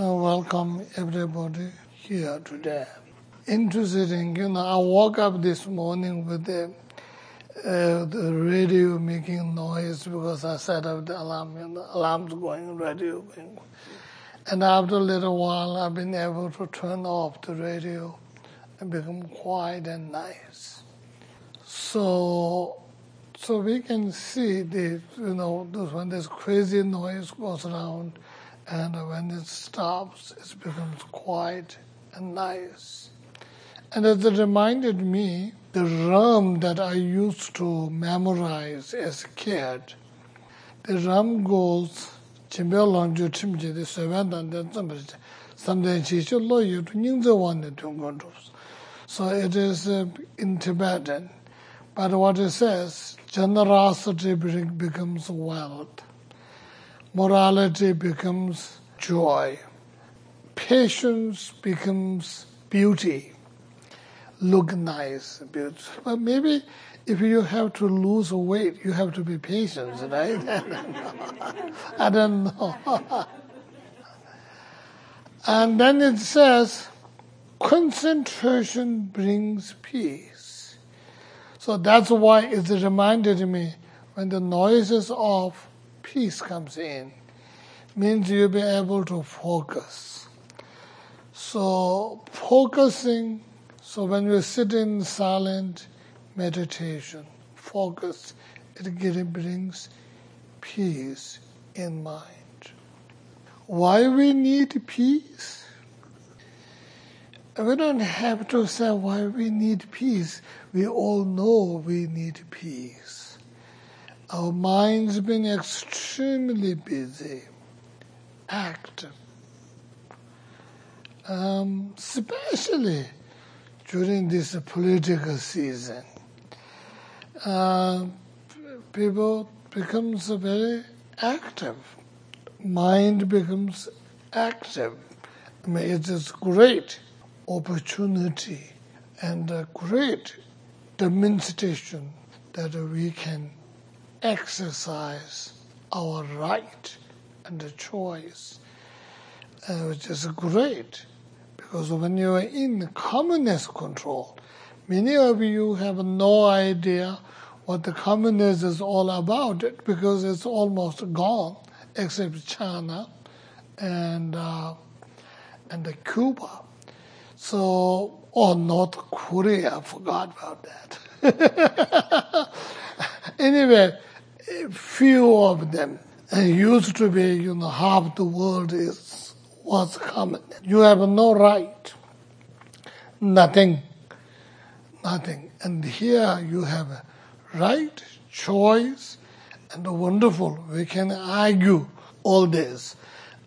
Uh, welcome everybody here today. Interesting, you know, I woke up this morning with the, uh, the radio making noise because I set up the alarm, you know, alarm's going, radio going. And after a little while, I've been able to turn off the radio and become quiet and nice. So, so we can see this, you know, when this crazy noise goes around, and when it stops, it becomes quiet and nice. And it reminded me the ram that I used to memorize as a kid. The ram goes, the and then Yu to the So it is uh, in Tibetan. But what it says, generosity becomes wealth morality becomes joy, patience becomes beauty, look nice, beautiful. But maybe if you have to lose weight, you have to be patient, right? I don't know. and then it says, concentration brings peace. So that's why it reminded me when the noise is off, peace comes in, means you'll be able to focus. So focusing, so when you sit in silent meditation, focus, it brings peace in mind. Why we need peace? We don't have to say why we need peace. We all know we need peace. Our mind's been extremely busy, active, um, especially during this political season. Uh, people becomes very active. Mind becomes active. I mean, it is great opportunity and a great demonstration that we can exercise our right and the choice, uh, which is great. Because when you are in communist control, many of you have no idea what the communism is all about it because it's almost gone, except China and uh, and Cuba. So, or North Korea, I forgot about that. anyway, few of them. And used to be, you know, half the world is was common. You have no right, nothing, nothing. And here you have a right, choice, and a wonderful. We can argue all this.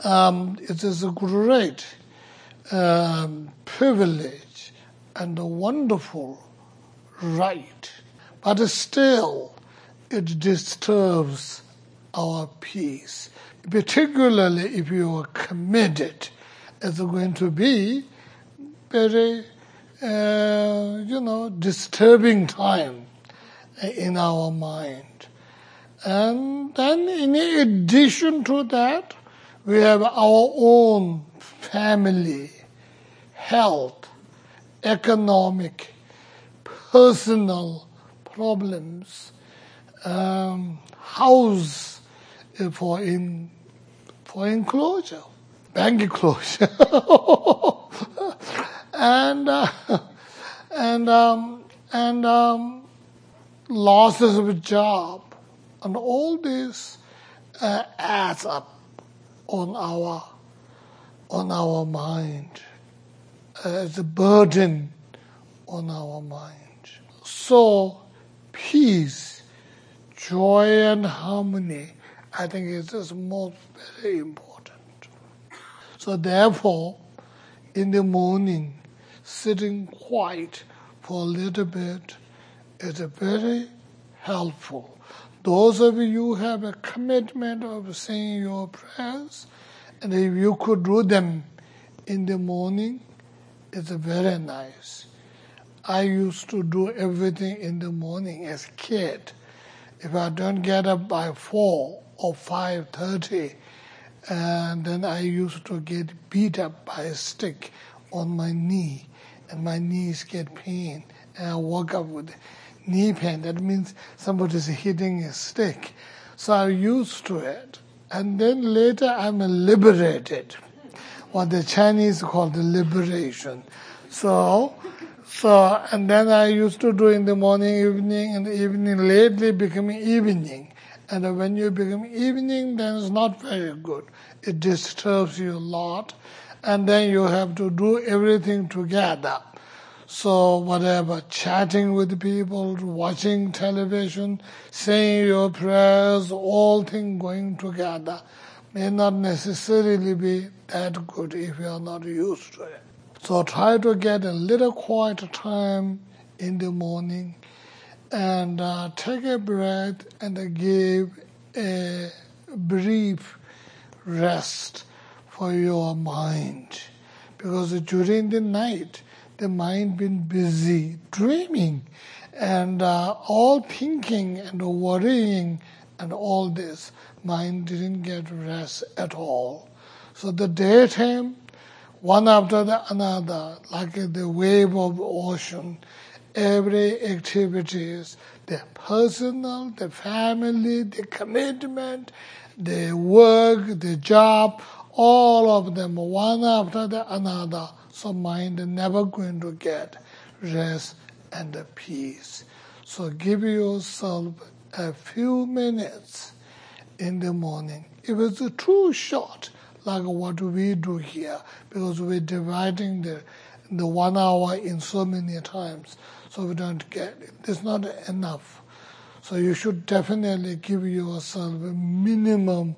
Um, it is a great um, privilege and a wonderful right. But still, it disturbs our peace, particularly if you are committed. It's going to be very, uh, you know, disturbing time in our mind. And then in addition to that, we have our own family, health, economic, personal problems um, house for in for enclosure, bank enclosure, and uh, and um, and um, losses of a job, and all this uh, adds up on our on our mind as a burden on our mind. So peace joy and harmony, I think is is most very important. So therefore, in the morning, sitting quiet for a little bit is very helpful. Those of you who have a commitment of saying your prayers, and if you could do them in the morning, it's very nice. I used to do everything in the morning as a kid if I don't get up by four or five thirty, and then I used to get beat up by a stick on my knee, and my knees get pain, and I walk up with knee pain. That means somebody's hitting a stick. So I'm used to it. And then later I'm liberated, what the Chinese call the liberation. So, so, and then I used to do in the morning, evening, and evening, lately becoming evening. And when you become evening, then it's not very good. It disturbs you a lot. And then you have to do everything together. So whatever, chatting with people, watching television, saying your prayers, all things going together may not necessarily be that good if you are not used to it. So try to get a little quiet time in the morning and uh, take a breath and give a brief rest for your mind. Because during the night, the mind been busy dreaming and uh, all thinking and worrying and all this mind didn't get rest at all so the daytime one after the another like the wave of ocean every activities the personal the family the commitment the work the job all of them one after the another so mind never going to get rest and peace. So give yourself a few minutes in the morning. If it's too short, like what we do here, because we're dividing the the one hour in so many times, so we don't get it. It's not enough. So you should definitely give yourself a minimum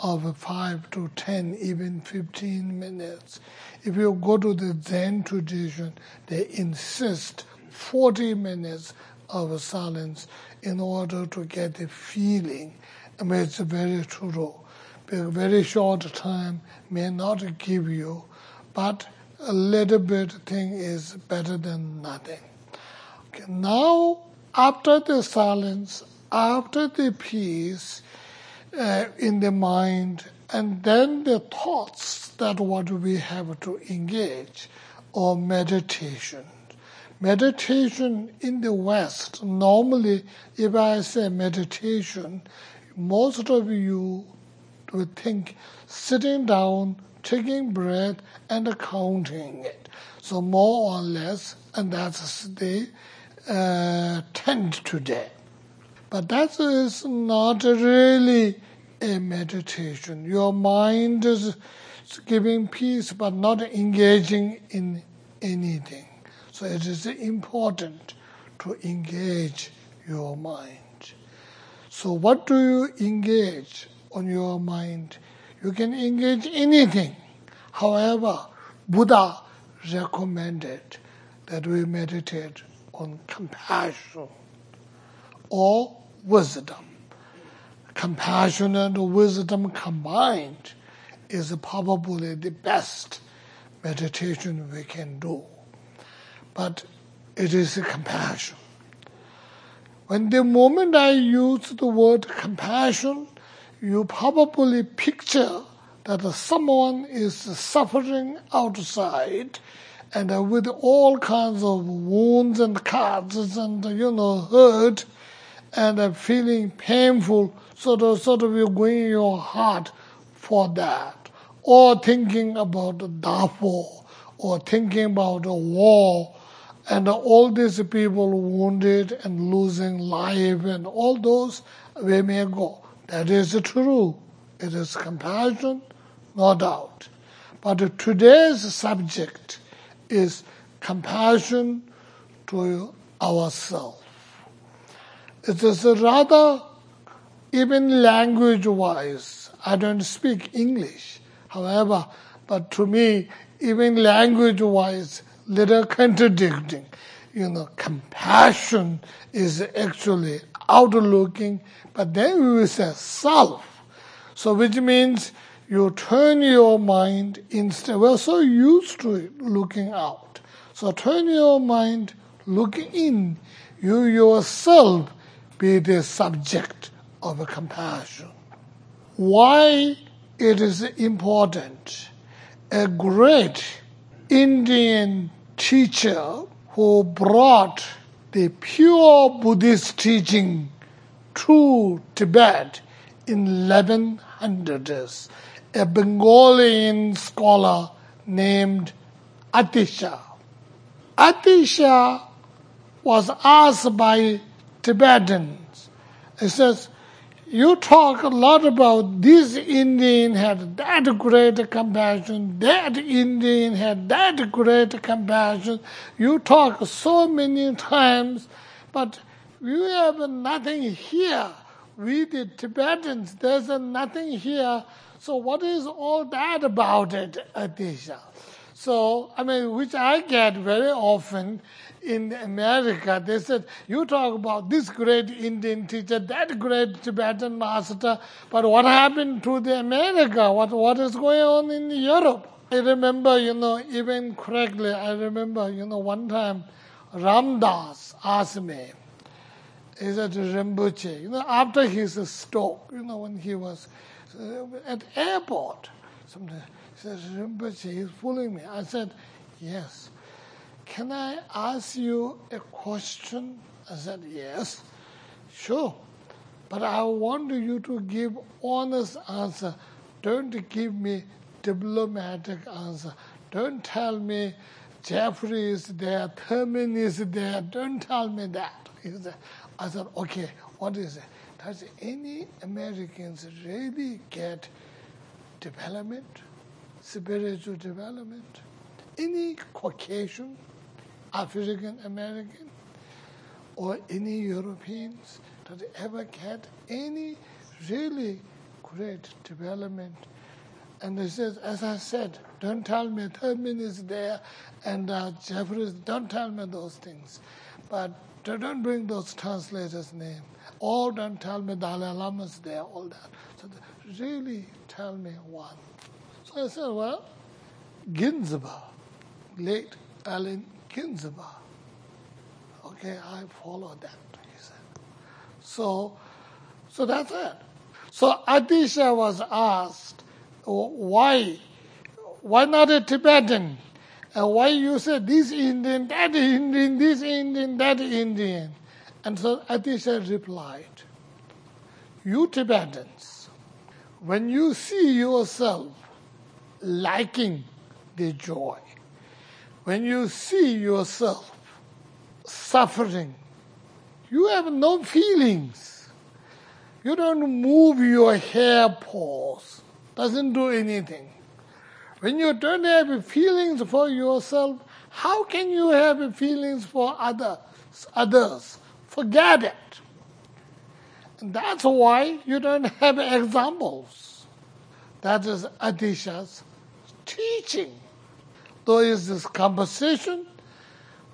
of five to ten, even fifteen minutes if you go to the Zen tradition, they insist 40 minutes of silence in order to get the feeling. I mean, it's very true. A very short time may not give you, but a little bit thing is better than nothing. Okay, now, after the silence, after the peace uh, in the mind, and then the thoughts that what we have to engage or meditation. Meditation in the West, normally if I say meditation, most of you would think sitting down, taking breath, and counting it. So more or less, and that's the uh, trend today. But that is not really a meditation. Your mind is giving peace but not engaging in anything. So it is important to engage your mind. So what do you engage on your mind? You can engage anything. However, Buddha recommended that we meditate on compassion or wisdom compassion and wisdom combined is probably the best meditation we can do. But it is compassion. When the moment I use the word compassion, you probably picture that someone is suffering outside and with all kinds of wounds and cuts and, you know, hurt and feeling painful sort of sort of you're going in your heart for that, or thinking about Darfur, or thinking about a war, and all these people wounded and losing life, and all those we may go. That is true. It is compassion, no doubt. But today's subject is compassion to ourselves. It is rather even language wise, I don't speak English. However, but to me, even language wise, little contradicting. You know, compassion is actually outlooking, but then we will say self. So which means you turn your mind instead, we're so used to looking out. So turn your mind, look in. You yourself be the subject of compassion. Why it is important. A great Indian teacher who brought the pure Buddhist teaching to Tibet in 1100s, a Bengalian scholar named Atisha. Atisha was asked by Tibetans, he says, you talk a lot about this Indian had that great compassion, that Indian had that great compassion. You talk so many times, but you have nothing here. We the Tibetans, there's nothing here. So what is all that about it, Atisha? So, I mean, which I get very often in America, they said, you talk about this great Indian teacher, that great Tibetan master, but what happened to the America? What, what is going on in Europe? I remember, you know, even correctly, I remember, you know, one time Ram Dass asked me, he said Rinpoche, you know, after his stroke, you know, when he was uh, at airport, something, he said, Rinpoche, he's fooling me. I said, yes. Can I ask you a question? I said, Yes, sure. But I want you to give honest answer. Don't give me diplomatic answer. Don't tell me Jeffrey is there, Thurman is there. Don't tell me that. I said, okay, what is it? Does any Americans really get development, spiritual development? Any Caucasian African American or any Europeans that ever had any really great development. And he says, as I said, don't tell me Thurman is there and uh, Jeffries, don't tell me those things. But don't bring those translators' name. Or don't tell me Dalai Lama's there, all that. So really tell me one. So I said, well, Ginsberg, late Allen Ginsberg. Okay, I follow that, he said. So, so that's it. So Atisha was asked, why, why not a Tibetan? And why you say this Indian, that Indian, this Indian, that Indian? And so Atisha replied, you Tibetans, when you see yourself liking the joy, when you see yourself suffering, you have no feelings. You don't move your hair pause. Doesn't do anything. When you don't have feelings for yourself, how can you have feelings for others? Others, forget it. And that's why you don't have examples. That is Atisha's teaching. Though is this conversation,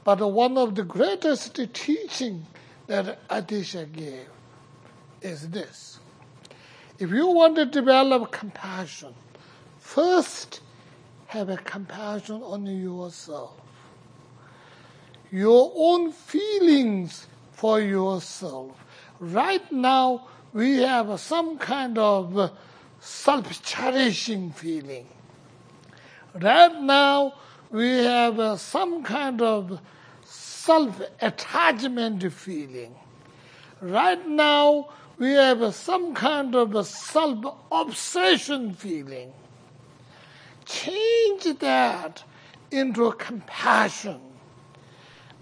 but one of the greatest teaching that Atisha gave is this. If you want to develop compassion, first have a compassion on yourself. Your own feelings for yourself. Right now, we have some kind of self-cherishing feeling. Right now, we have uh, some kind of self-attachment feeling. Right now, we have uh, some kind of self-obsession feeling. Change that into compassion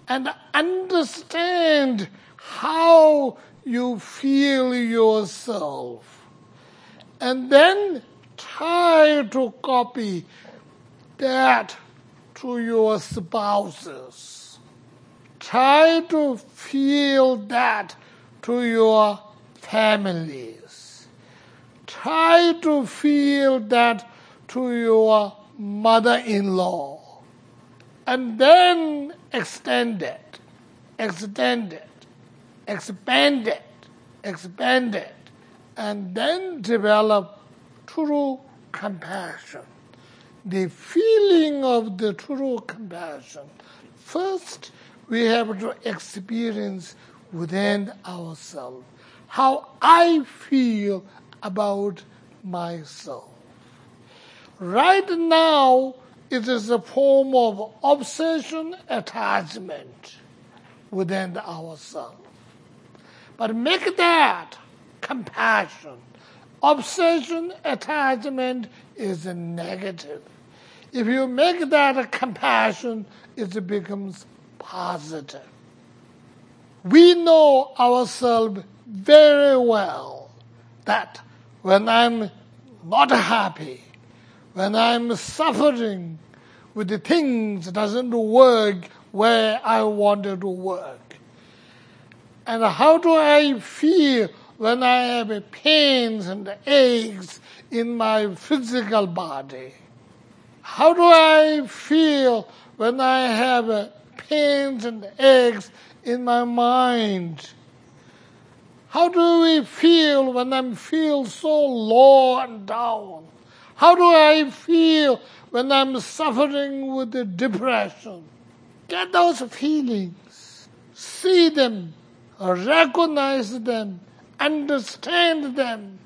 and understand how you feel yourself. And then try to copy that to your spouses. Try to feel that to your families. Try to feel that to your mother-in-law. And then extend it, extend it, expand it, expand it, and then develop true compassion the feeling of the true compassion, first we have to experience within ourselves how I feel about myself. Right now, it is a form of obsession, attachment within ourselves. But make that compassion. Obsession, attachment is a negative. If you make that a compassion, it becomes positive. We know ourselves very well that when I'm not happy, when I'm suffering with the things doesn't work where I wanted to work. And how do I feel when I have pains and aches in my physical body? How do I feel when I have uh, pains and aches in my mind? How do we feel when I feel so low and down? How do I feel when I'm suffering with the depression? Get those feelings, see them, recognize them, understand them,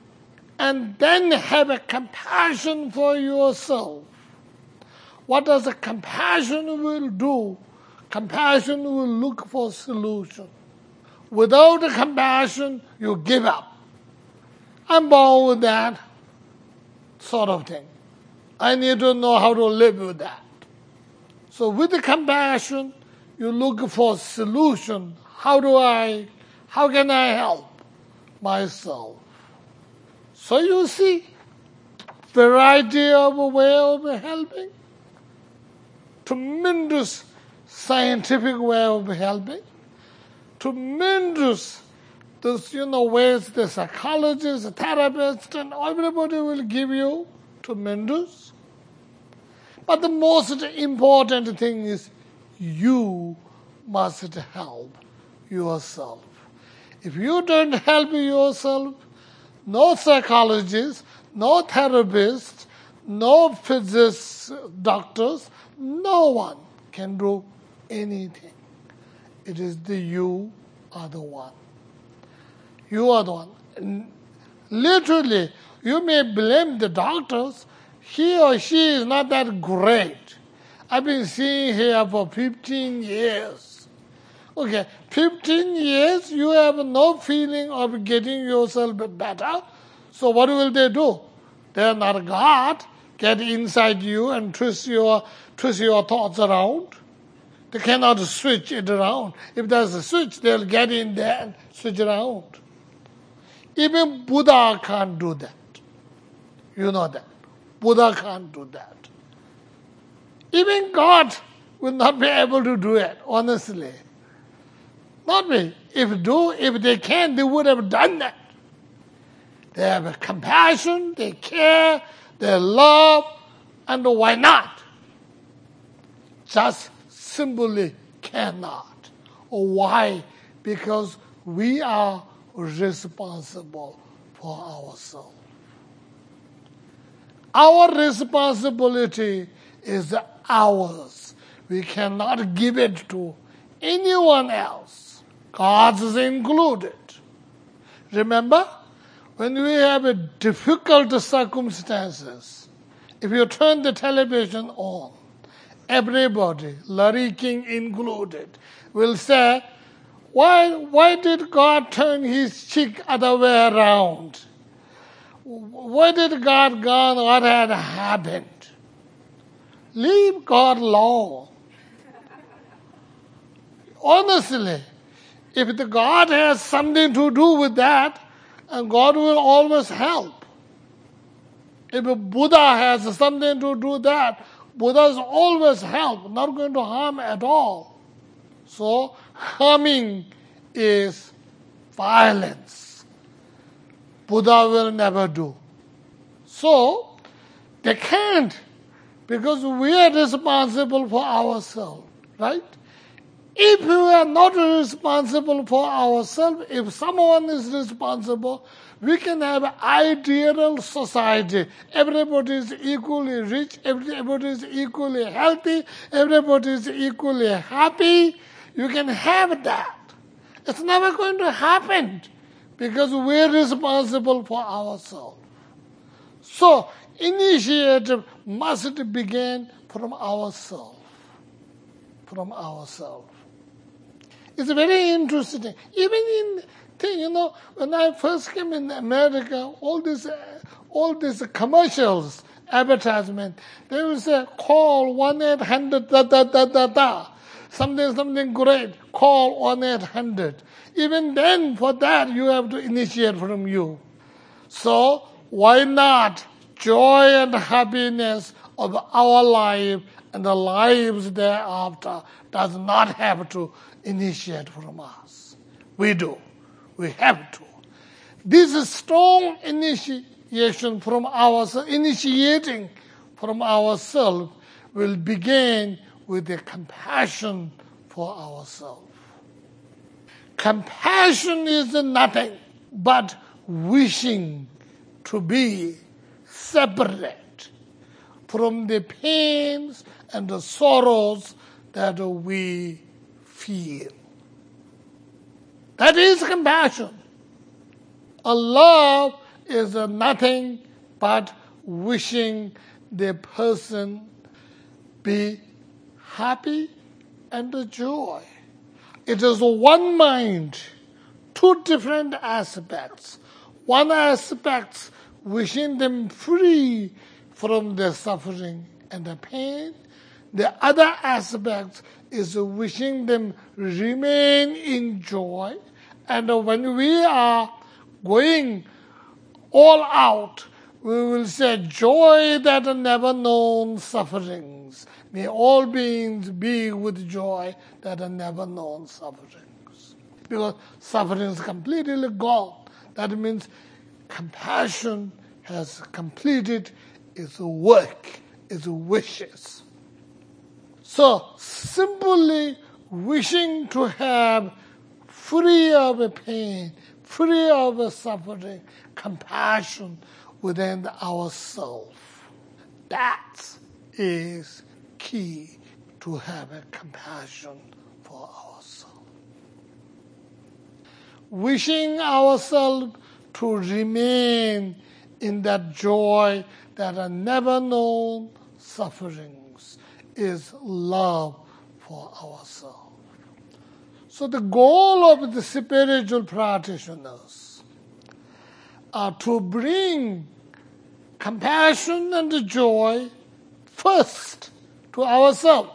and then have a compassion for yourself. What does a compassion will do? Compassion will look for solution. Without the compassion, you give up. I'm born with that sort of thing. I need to know how to live with that. So with the compassion, you look for solution. How do I, how can I help myself? So you see, variety of a way of helping, tremendous scientific way of helping, tremendous those you know ways the psychologists, the therapists, and everybody will give you tremendous. But the most important thing is you must help yourself. If you don't help yourself, no psychologist, no therapist, no physicists, doctors, no one can do anything. It is the you are the one. You are the one. Literally, you may blame the doctors. He or she is not that great. I've been seeing here for 15 years. Okay, 15 years, you have no feeling of getting yourself better. So what will they do? They are not God. Get inside you and twist your, twist your thoughts around. They cannot switch it around. If there's a switch, they'll get in there and switch around. Even Buddha can't do that. You know that. Buddha can't do that. Even God will not be able to do it, honestly. Not me. If do, if they can, they would have done that. They have compassion, they care, they love, and why not? Just simply cannot. Why? Because we are responsible for ourselves. Our responsibility is ours. We cannot give it to anyone else. God's included. Remember, when we have a difficult circumstances, if you turn the television on, everybody, Larry King included, will say, why, why did God turn his cheek other way around? Why did God gone? What had happened? Leave God alone. Honestly, if the God has something to do with that, and God will always help. If Buddha has something to do that, Buddha is always help, not going to harm at all. So harming is violence. Buddha will never do. So they can't because we are responsible for ourselves, right? If we are not responsible for ourselves, if someone is responsible, we can have ideal society. Everybody is equally rich, everybody is equally healthy, everybody is equally happy. You can have that. It's never going to happen because we're responsible for ourselves. So, initiative must begin from ourselves. From ourselves. It's very interesting. Even in thing, you know, when I first came in America, all these, uh, all these commercials, advertisement, there was a call 1-800 da da da da da. Something, something great. Call 1-800. Even then, for that, you have to initiate from you. So, why not joy and happiness of our life and the lives thereafter does not have to initiate from us. We do. We have to. This strong initiation from ourselves, initiating from ourselves will begin with the compassion for ourselves. Compassion is nothing but wishing to be separate from the pains and the sorrows that we feel. That is compassion. A love is nothing but wishing the person be happy and joy. It is one mind, two different aspects. One aspect wishing them free from their suffering and the pain. The other aspect is wishing them remain in joy. And when we are going all out, we will say, joy that never known sufferings. May all beings be with joy that are never known sufferings. Because suffering is completely gone. That means compassion has completed its work, its wishes. So simply wishing to have free of pain, free of suffering, compassion within ourselves. That is key to have a compassion for ourselves. Wishing ourselves to remain in that joy that are never known sufferings is love for ourselves. So the goal of the spiritual practitioners are to bring compassion and joy first to ourselves.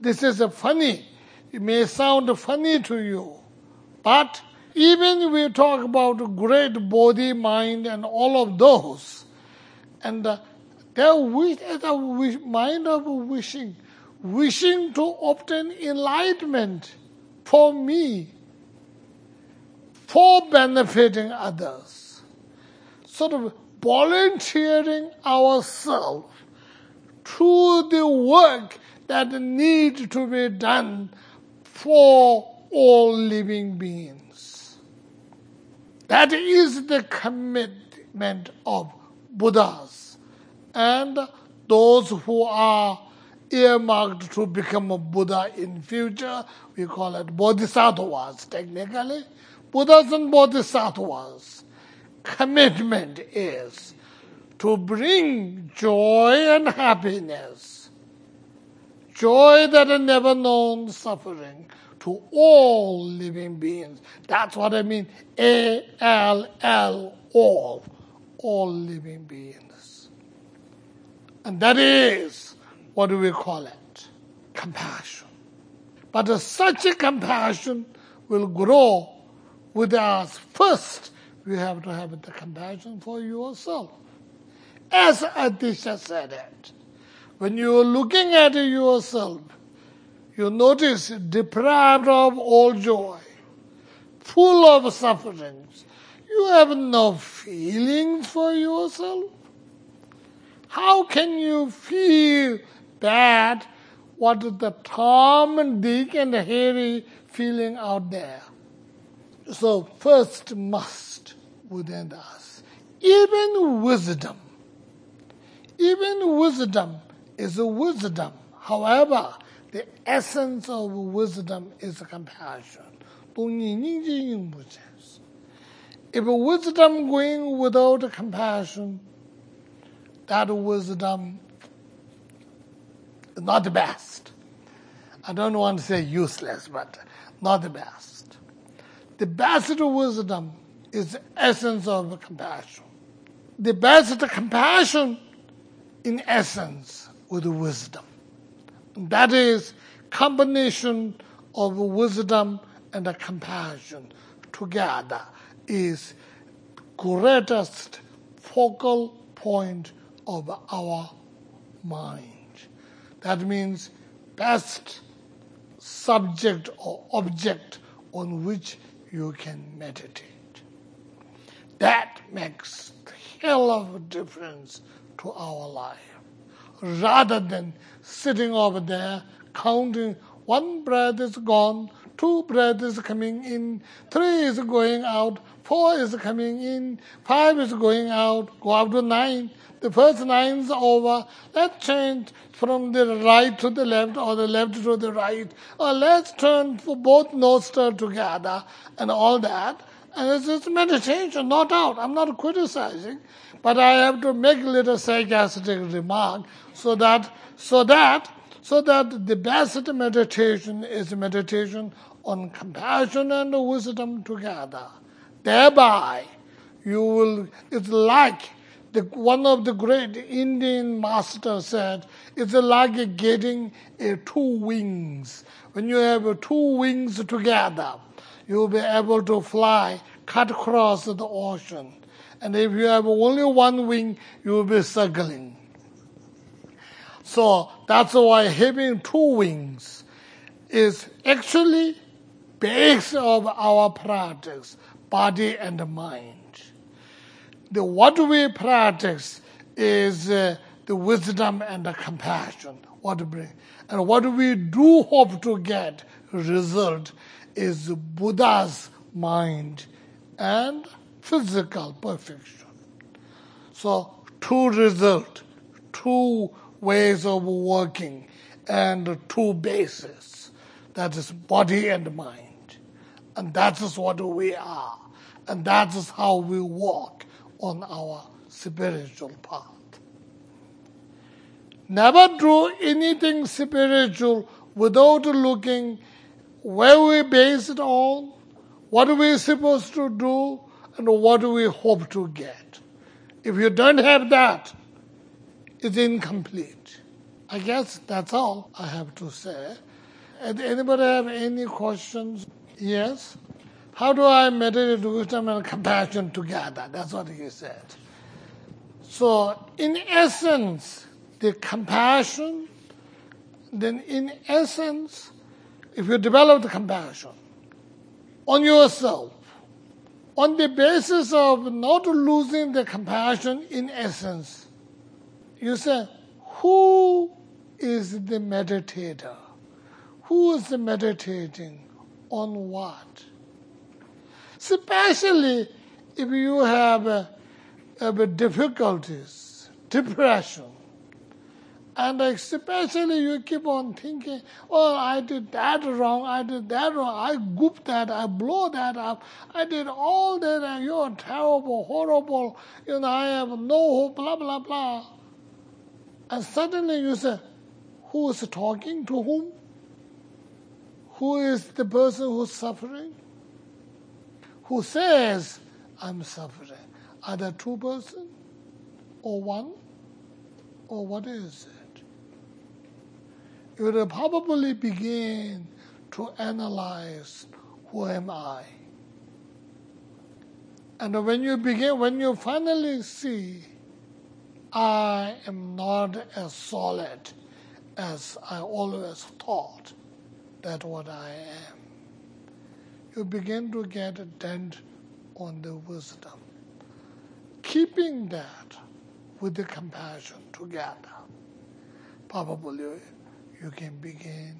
This is a funny. It may sound funny to you, but even we talk about great body, mind, and all of those, and their wish, the wish, mind of wishing, wishing to obtain enlightenment for me, for benefiting others, sort of volunteering ourselves to the work that needs to be done for all living beings. That is the commitment of Buddhas and those who are earmarked to become a Buddha in future. We call it Bodhisattvas technically. Buddhas and Bodhisattvas. Commitment is to bring joy and happiness, joy that had never known suffering to all living beings. That's what I mean. A L L all, all living beings. And that is what do we call it? Compassion. But such a compassion will grow with us. First, we have to have the compassion for yourself as Atisha said it. When you are looking at yourself, you notice deprived of all joy, full of sufferings. You have no feelings for yourself. How can you feel bad what the Tom and Dick and Harry feeling out there? So first must within us, even wisdom even wisdom is a wisdom. However, the essence of wisdom is compassion. If wisdom going without compassion, that wisdom um, is not the best. I don't want to say useless, but not the best. The best wisdom is the essence of compassion. The best compassion in essence with wisdom. That is combination of wisdom and compassion together is greatest focal point of our mind. That means best subject or object on which you can meditate. That makes a hell of a difference to our life. Rather than sitting over there counting one bread is gone, two bread is coming in, three is going out, four is coming in, five is going out, go up to nine. The first nine is over. Let's change from the right to the left or the left to the right. Or let's turn for both nostrils together and all that. And it's just meditation, no doubt. I'm not criticizing, but I have to make a little sarcastic remark so that, so that, so that the best meditation is meditation on compassion and wisdom together. Thereby, you will, it's like the, one of the great Indian masters said, it's like getting two wings. When you have two wings together, you'll be able to fly, cut across the ocean. And if you have only one wing, you'll be circling. So that's why having two wings is actually base of our practice, body and mind. The what we practice is uh, the wisdom and the compassion. What bring and what we do hope to get result is Buddha's mind and physical perfection. So two result, two ways of working, and two bases. That is body and mind. And that is what we are. And that is how we walk on our spiritual path. Never do anything spiritual without looking where we base it on, what are we supposed to do, and what do we hope to get. If you don't have that, it's incomplete. I guess that's all I have to say. Anybody have any questions? Yes? How do I meditate wisdom and compassion together? That's what he said. So, in essence, the compassion, then in essence, if you develop the compassion on yourself, on the basis of not losing the compassion in essence, you say, who is the meditator? Who is meditating on what? Especially if you have, uh, have difficulties, depression, and especially you keep on thinking, oh, I did that wrong, I did that wrong, I gooped that, I blow that up, I did all that, and you're terrible, horrible, you know, I have no hope, blah, blah, blah. And suddenly you say, who is talking to whom? Who is the person who's suffering? Who says, I'm suffering? Are there two persons? Or one? Or what is it? you will probably begin to analyze who am I. And when you begin, when you finally see, I am not as solid as I always thought that what I am, you begin to get a dent on the wisdom. Keeping that with the compassion together, probably you can begin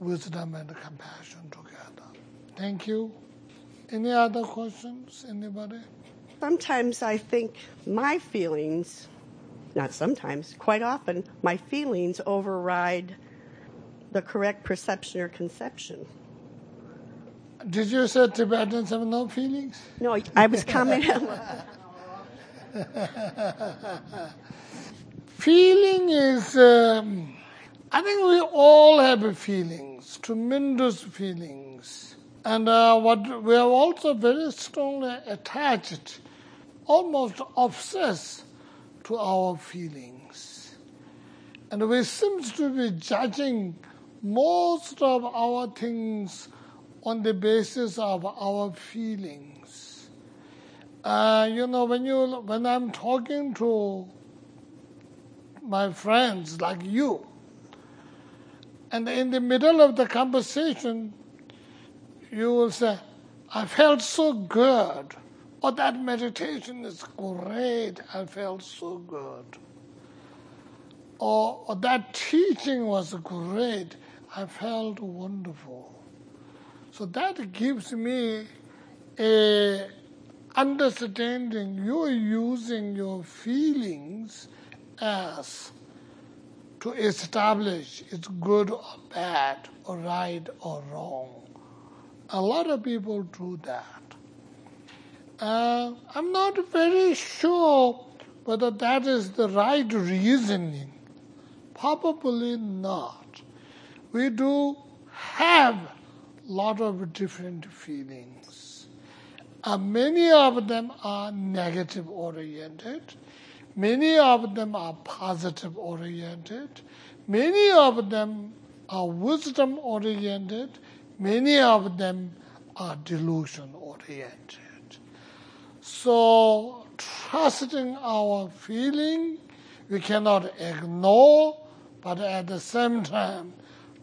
wisdom and compassion together. Thank you. Any other questions? Anybody? Sometimes I think my feelings, not sometimes, quite often, my feelings override the correct perception or conception. Did you say Tibetans have no feelings? No, I was commenting. Feeling is, um, I think we all have feelings, tremendous feelings. And uh, what we are also very strongly attached, almost obsessed to our feelings. And we seem to be judging most of our things on the basis of our feelings. Uh, you know, when you when I'm talking to my friends like you, and in the middle of the conversation, you will say, "I felt so good," or "That meditation is great. I felt so good," or, or "That teaching was great. I felt wonderful." So that gives me a understanding you're using your feelings as to establish it's good or bad or right or wrong. A lot of people do that. Uh, I'm not very sure whether that is the right reasoning. Probably not. We do have a lot of different feelings. Uh, many of them are negative oriented. Many of them are positive oriented. Many of them are wisdom oriented. Many of them are delusion oriented. So, trusting our feeling, we cannot ignore, but at the same time,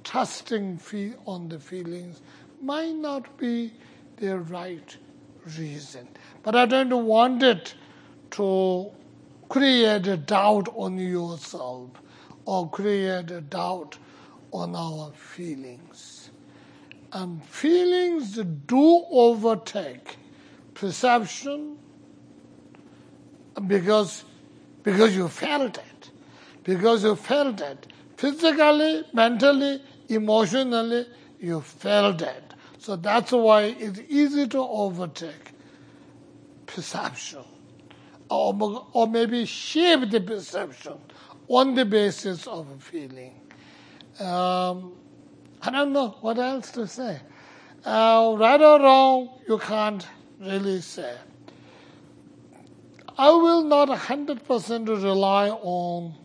trusting on the feelings might not be the right reason. But I don't want it to create a doubt on yourself or create a doubt on our feelings. And feelings do overtake perception because, because you felt it. Because you felt it physically, mentally, emotionally, you felt it. So that's why it's easy to overtake perception or, or maybe shape the perception on the basis of a feeling. Um, I don't know what else to say. Uh, right or wrong, you can't really say. I will not 100% rely on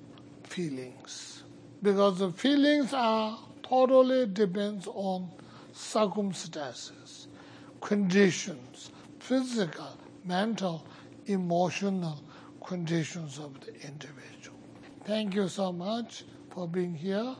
feelings because the feelings are totally depends on circumstances, conditions, physical, mental, emotional conditions of the individual. Thank you so much for being here.